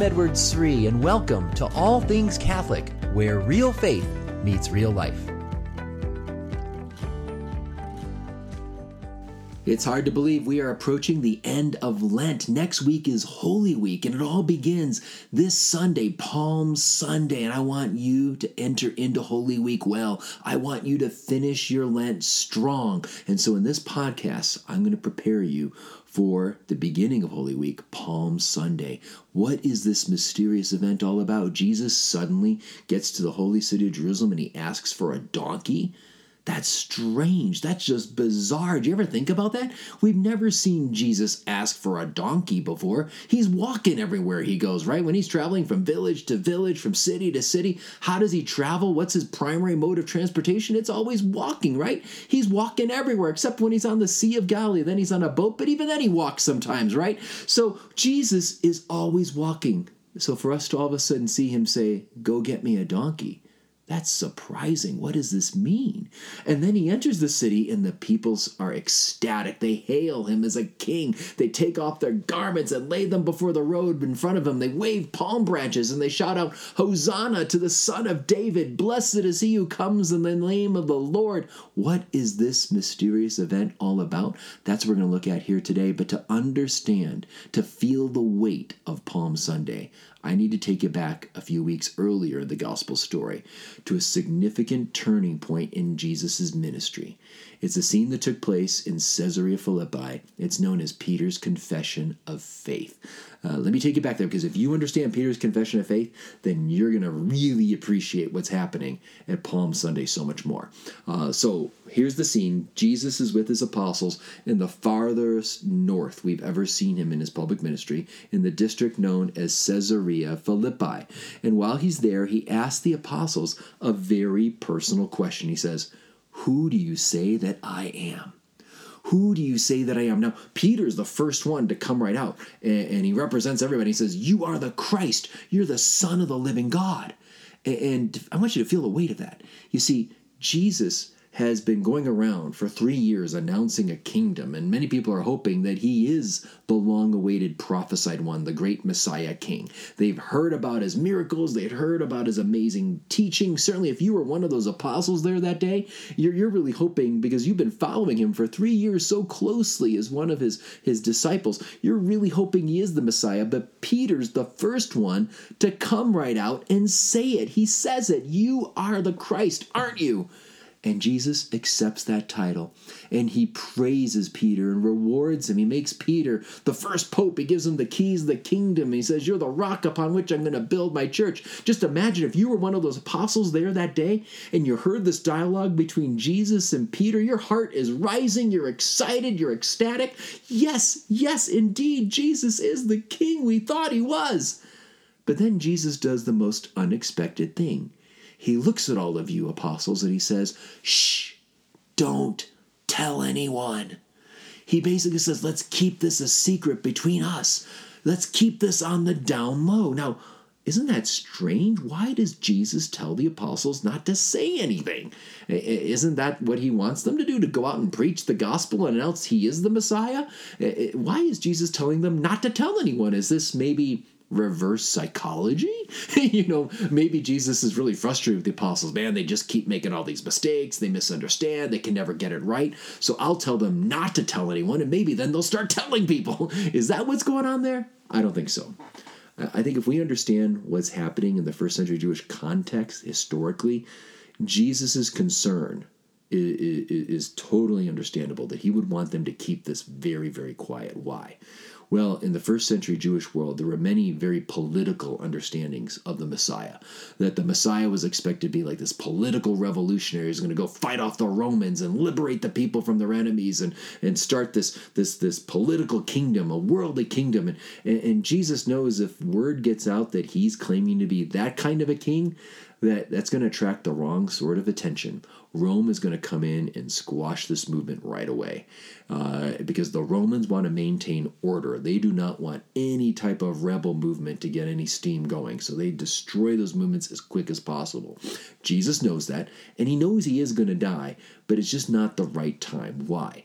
I'm Edward Sri, and welcome to All Things Catholic, where real faith meets real life. It's hard to believe we are approaching the end of Lent. Next week is Holy Week, and it all begins this Sunday, Palm Sunday. And I want you to enter into Holy Week well. I want you to finish your Lent strong. And so, in this podcast, I'm going to prepare you for the beginning of Holy Week, Palm Sunday. What is this mysterious event all about? Jesus suddenly gets to the holy city of Jerusalem and he asks for a donkey. That's strange. That's just bizarre. Do you ever think about that? We've never seen Jesus ask for a donkey before. He's walking everywhere he goes, right? When he's traveling from village to village, from city to city, how does he travel? What's his primary mode of transportation? It's always walking, right? He's walking everywhere except when he's on the Sea of Galilee. Then he's on a boat, but even then he walks sometimes, right? So Jesus is always walking. So for us to all of a sudden see him say, Go get me a donkey that's surprising. What does this mean? And then he enters the city, and the peoples are ecstatic. They hail him as a king. They take off their garments and lay them before the road in front of him. They wave palm branches and they shout out, Hosanna to the Son of David. Blessed is he who comes in the name of the Lord. What is this mysterious event all about? That's what we're going to look at here today. But to understand, to feel the weight of Palm Sunday, I need to take you back a few weeks earlier in the gospel story to a significant turning point in Jesus' ministry. It's a scene that took place in Caesarea Philippi. It's known as Peter's Confession of Faith. Uh, let me take you back there because if you understand Peter's confession of faith, then you're going to really appreciate what's happening at Palm Sunday so much more. Uh, so here's the scene Jesus is with his apostles in the farthest north we've ever seen him in his public ministry, in the district known as Caesarea Philippi. And while he's there, he asks the apostles a very personal question. He says, Who do you say that I am? Who do you say that I am? Now, Peter's the first one to come right out, and, he represents everybody. He says, You are the Christ. You're the Son of the living God. And I want you to feel the weight of that. You see, Jesus has been going around for three years announcing a kingdom, and many people are hoping that he is the long awaited prophesied one, the great Messiah King. They've heard about his miracles, they've heard about his amazing teaching. Certainly, if you were one of those apostles there that day, you're, you're really hoping because you've been following him for three years so closely as one of his, his disciples, you're really hoping he is the Messiah. But Peter's the first one to come right out and say it. He says it. You are the Christ, aren't you? And Jesus accepts that title and he praises Peter and rewards him. He makes Peter the first pope. He gives him the keys of the kingdom. He says, You're the rock upon which I'm going to build my church. Just imagine if you were one of those apostles there that day and you heard this dialogue between Jesus and Peter. Your heart is rising. You're excited. You're ecstatic. Yes, yes, indeed, Jesus is the king we thought he was. But then Jesus does the most unexpected thing he looks at all of you apostles and he says, Shh, don't tell anyone. He basically says, Let's keep this a secret between us. Let's keep this on the down low. Now, isn't that strange? Why does Jesus tell the apostles not to say anything? Isn't that what he wants them to do? To go out and preach the gospel and announce he is the Messiah? Why is Jesus telling them not to tell anyone? Is this maybe reverse psychology? you know, maybe Jesus is really frustrated with the apostles. Man, they just keep making all these mistakes. They misunderstand. They can never get it right. So I'll tell them not to tell anyone, and maybe then they'll start telling people. Is that what's going on there? I don't think so. I think if we understand what's happening in the first century Jewish context historically, Jesus' concern is, is, is, totally understandable that he would want them to keep this very, very quiet. Why? Well, in the first century Jewish world, there were many very political understandings of the Messiah. That the Messiah was expected to be like this political revolutionary who's going to go fight off the Romans and liberate the people from their enemies and, and start this, this, this political kingdom, a worldly kingdom. And, and, and Jesus knows if word gets out that he's claiming to be that kind of a king, that that's going to attract the wrong sort of attention. Rome is going to come in and squash this movement right away uh, because the Romans want to maintain order. They do not want any type of rebel movement to get any steam going. So they destroy those movements as quick as possible. Jesus knows that, and he knows he is going to die, but it's just not the right time. Why?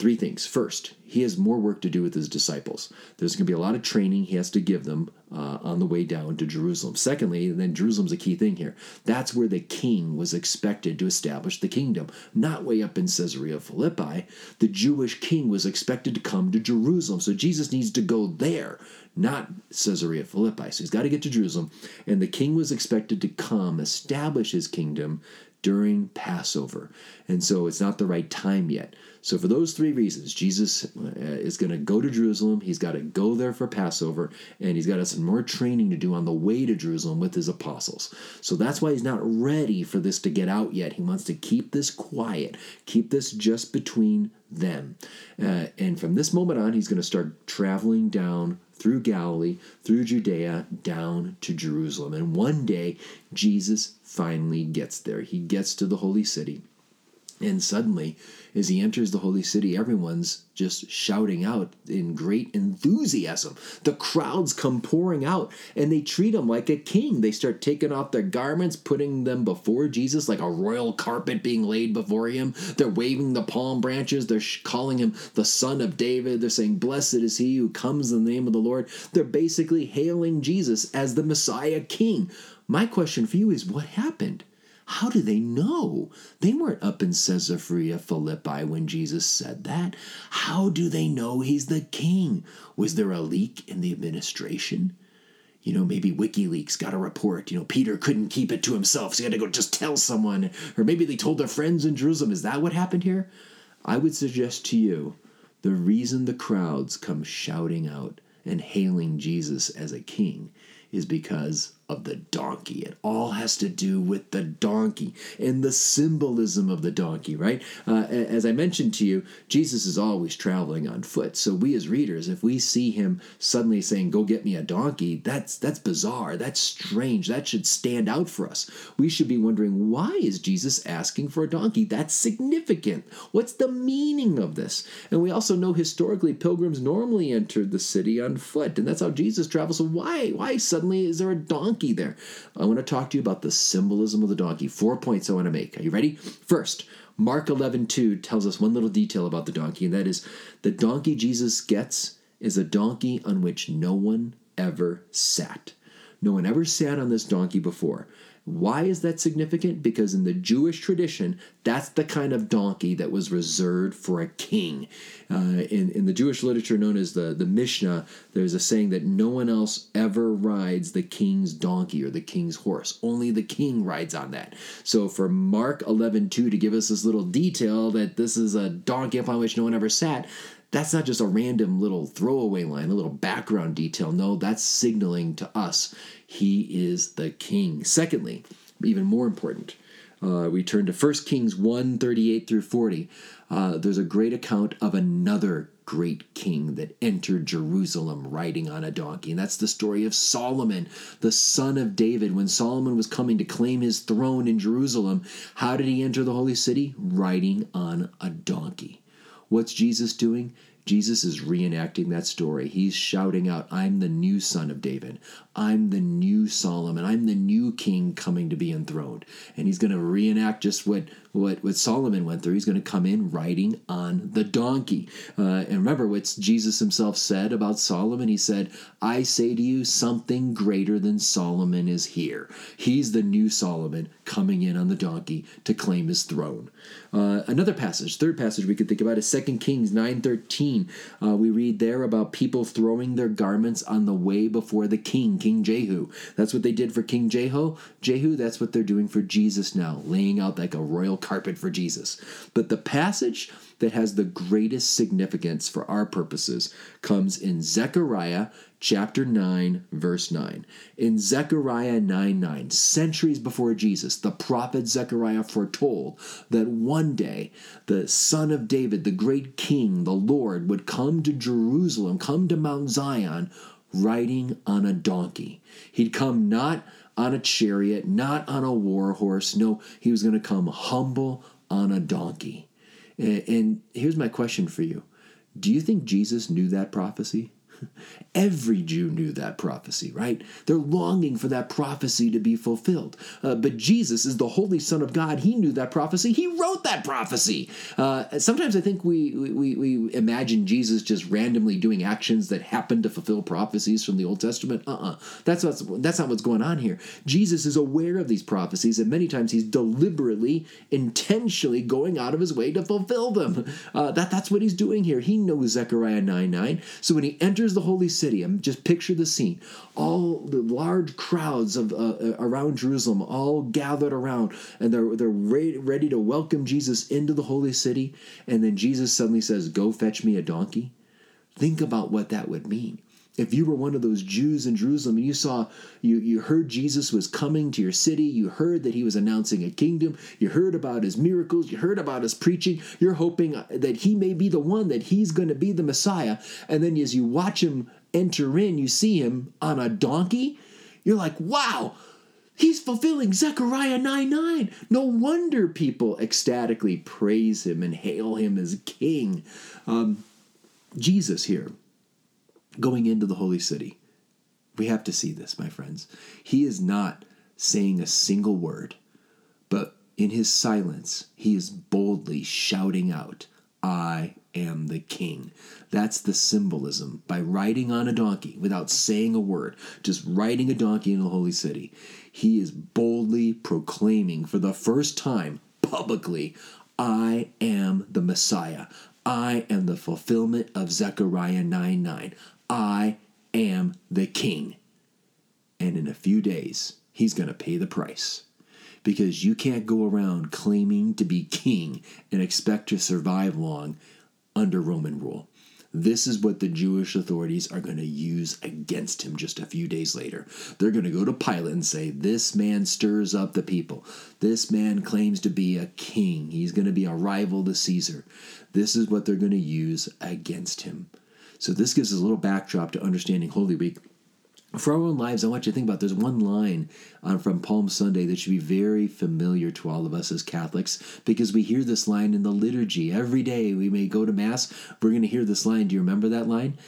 Three things. First, he has more work to do with his disciples. There's going to be a lot of training he has to give them uh, on the way down to Jerusalem. Secondly, and then Jerusalem's a key thing here. That's where the king was expected to establish the kingdom, not way up in Caesarea Philippi. The Jewish king was expected to come to Jerusalem. So Jesus needs to go there, not Caesarea Philippi. So he's got to get to Jerusalem. And the king was expected to come, establish his kingdom during Passover. And so it's not the right time yet. So, for those three reasons, Jesus uh, is going to go to Jerusalem. He's got to go there for Passover, and he's got some more training to do on the way to Jerusalem with his apostles. So, that's why he's not ready for this to get out yet. He wants to keep this quiet, keep this just between them. Uh, and from this moment on, he's going to start traveling down through Galilee, through Judea, down to Jerusalem. And one day, Jesus finally gets there. He gets to the holy city. And suddenly, as he enters the holy city, everyone's just shouting out in great enthusiasm. The crowds come pouring out and they treat him like a king. They start taking off their garments, putting them before Jesus like a royal carpet being laid before him. They're waving the palm branches. They're calling him the son of David. They're saying, Blessed is he who comes in the name of the Lord. They're basically hailing Jesus as the Messiah king. My question for you is what happened? How do they know? They weren't up in Caesarea Philippi when Jesus said that. How do they know he's the king? Was there a leak in the administration? You know, maybe WikiLeaks got a report. You know, Peter couldn't keep it to himself, so he had to go just tell someone. Or maybe they told their friends in Jerusalem. Is that what happened here? I would suggest to you the reason the crowds come shouting out and hailing Jesus as a king is because of the donkey. It all has to do with the donkey and the symbolism of the donkey, right? Uh, as I mentioned to you, Jesus is always traveling on foot. So we as readers, if we see him suddenly saying, "Go get me a donkey," that's that's bizarre. That's strange. That should stand out for us. We should be wondering why is Jesus asking for a donkey? That's significant. What's the meaning of this? And we also know historically pilgrims normally entered the city on foot, and that's how Jesus travels. So why why suddenly is there a donkey? Donkey there. I want to talk to you about the symbolism of the donkey. Four points I want to make. Are you ready? First, Mark 11 2 tells us one little detail about the donkey, and that is the donkey Jesus gets is a donkey on which no one ever sat. No one ever sat on this donkey before. Why is that significant? Because in the Jewish tradition, that's the kind of donkey that was reserved for a king. Uh, in, in the Jewish literature known as the, the Mishnah, there's a saying that no one else ever rides the king's donkey or the king's horse. Only the king rides on that. So for Mark 11 2 to give us this little detail that this is a donkey upon which no one ever sat, that's not just a random little throwaway line, a little background detail. No, that's signaling to us he is the king. Secondly, even more important, uh, we turn to 1 Kings 1 38 through 40. Uh, there's a great account of another great king that entered Jerusalem riding on a donkey. And that's the story of Solomon, the son of David. When Solomon was coming to claim his throne in Jerusalem, how did he enter the holy city? Riding on a donkey. What's Jesus doing? Jesus is reenacting that story. He's shouting out, I'm the new son of David. I'm the new Solomon. I'm the new king coming to be enthroned. And he's going to reenact just what, what, what Solomon went through. He's going to come in riding on the donkey. Uh, and remember what Jesus himself said about Solomon? He said, I say to you, something greater than Solomon is here. He's the new Solomon coming in on the donkey to claim his throne. Uh, another passage, third passage we could think about is 2 Kings 9.13. Uh, we read there about people throwing their garments on the way before the king King Jehu. That's what they did for King Jehu. Jehu, that's what they're doing for Jesus now, laying out like a royal carpet for Jesus. But the passage that has the greatest significance for our purposes comes in Zechariah chapter 9, verse 9. In Zechariah 9 9, centuries before Jesus, the prophet Zechariah foretold that one day the son of David, the great king, the Lord, would come to Jerusalem, come to Mount Zion riding on a donkey. He'd come not on a chariot, not on a war horse. No, he was going to come humble on a donkey. And, here's my question for you Do you think Jesus knew that prophecy? Every Jew knew that prophecy, right? They're longing for that prophecy to be fulfilled. Uh, but Jesus is the Holy Son of God. He knew that prophecy. He wrote that prophecy. Uh, sometimes I think we, we, we imagine Jesus just randomly doing actions that happen to fulfill prophecies from the Old Testament. Uh uh-uh. uh. That's, that's not what's going on here. Jesus is aware of these prophecies, and many times he's deliberately, intentionally going out of his way to fulfill them. Uh, that, that's what he's doing here. He knows Zechariah 9 9. So when he enters the Holy city. And just picture the scene. All the large crowds of uh, uh, around Jerusalem, all gathered around, and they're they're ready, ready to welcome Jesus into the holy city. And then Jesus suddenly says, "Go fetch me a donkey." Think about what that would mean if you were one of those Jews in Jerusalem and you saw, you, you heard Jesus was coming to your city, you heard that he was announcing a kingdom, you heard about his miracles, you heard about his preaching, you're hoping that he may be the one, that he's going to be the Messiah. And then as you watch him enter in, you see him on a donkey, you're like, wow, he's fulfilling Zechariah 9 9. No wonder people ecstatically praise him and hail him as king. Um, Jesus here going into the holy city. We have to see this, my friends. He is not saying a single word, but in his silence, he is boldly shouting out, I am the king. That's the symbolism. By riding on a donkey without saying a word, just riding a donkey in the holy city, he is boldly proclaiming for the first time publicly, I am the Messiah. I am the fulfillment of Zechariah 9 9. I am the king. And in a few days, he's going to pay the price. Because you can't go around claiming to be king and expect to survive long under Roman rule. This is what the Jewish authorities are going to use against him just a few days later. They're going to go to Pilate and say, This man stirs up the people. This man claims to be a king. He's going to be a rival to Caesar. This is what they're going to use against him. So this gives us a little backdrop to understanding Holy Week. For our own lives, I want you to think about there's one line on, from Palm Sunday that should be very familiar to all of us as Catholics because we hear this line in the liturgy every day. We may go to Mass, we're going to hear this line. Do you remember that line?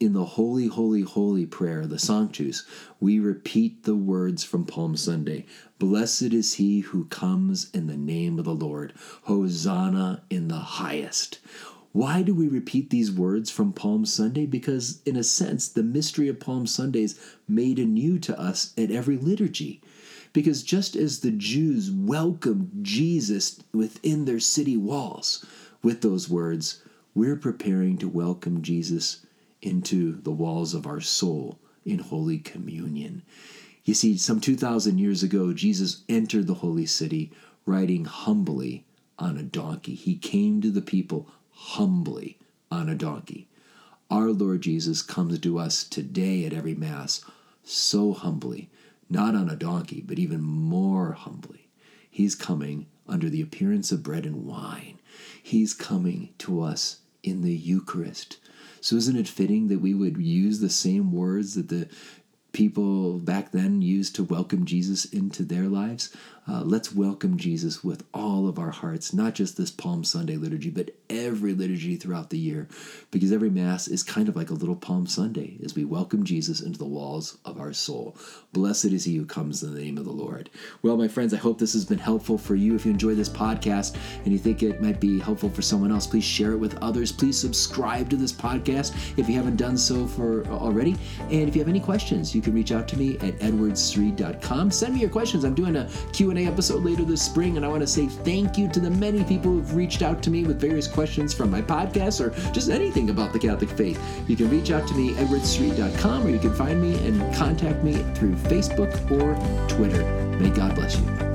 In the Holy, Holy, Holy prayer, the Sanctus, we repeat the words from Palm Sunday Blessed is he who comes in the name of the Lord, Hosanna in the highest. Why do we repeat these words from Palm Sunday? Because, in a sense, the mystery of Palm Sunday is made anew to us at every liturgy. Because just as the Jews welcomed Jesus within their city walls with those words, we're preparing to welcome Jesus into the walls of our soul in Holy Communion. You see, some 2,000 years ago, Jesus entered the holy city riding humbly on a donkey. He came to the people humbly on a donkey. Our Lord Jesus comes to us today at every Mass so humbly, not on a donkey, but even more humbly. He's coming under the appearance of bread and wine. He's coming to us in the Eucharist. So, isn't it fitting that we would use the same words that the people back then used to welcome Jesus into their lives? Uh, let's welcome Jesus with all of our hearts, not just this Palm Sunday liturgy, but every liturgy throughout the year, because every Mass is kind of like a little Palm Sunday as we welcome Jesus into the walls of our soul. Blessed is he who comes in the name of the Lord. Well, my friends, I hope this has been helpful for you. If you enjoy this podcast and you think it might be helpful for someone else, please share it with others. Please subscribe to this podcast if you haven't done so for already. And if you have any questions, you can reach out to me at edwardsri.com. Send me your questions. I'm doing a Q&A Q&A episode later this spring, and I want to say thank you to the many people who've reached out to me with various questions from my podcast or just anything about the Catholic faith. You can reach out to me, at edwardsri.com, or you can find me and contact me through Facebook or Twitter. May God bless you.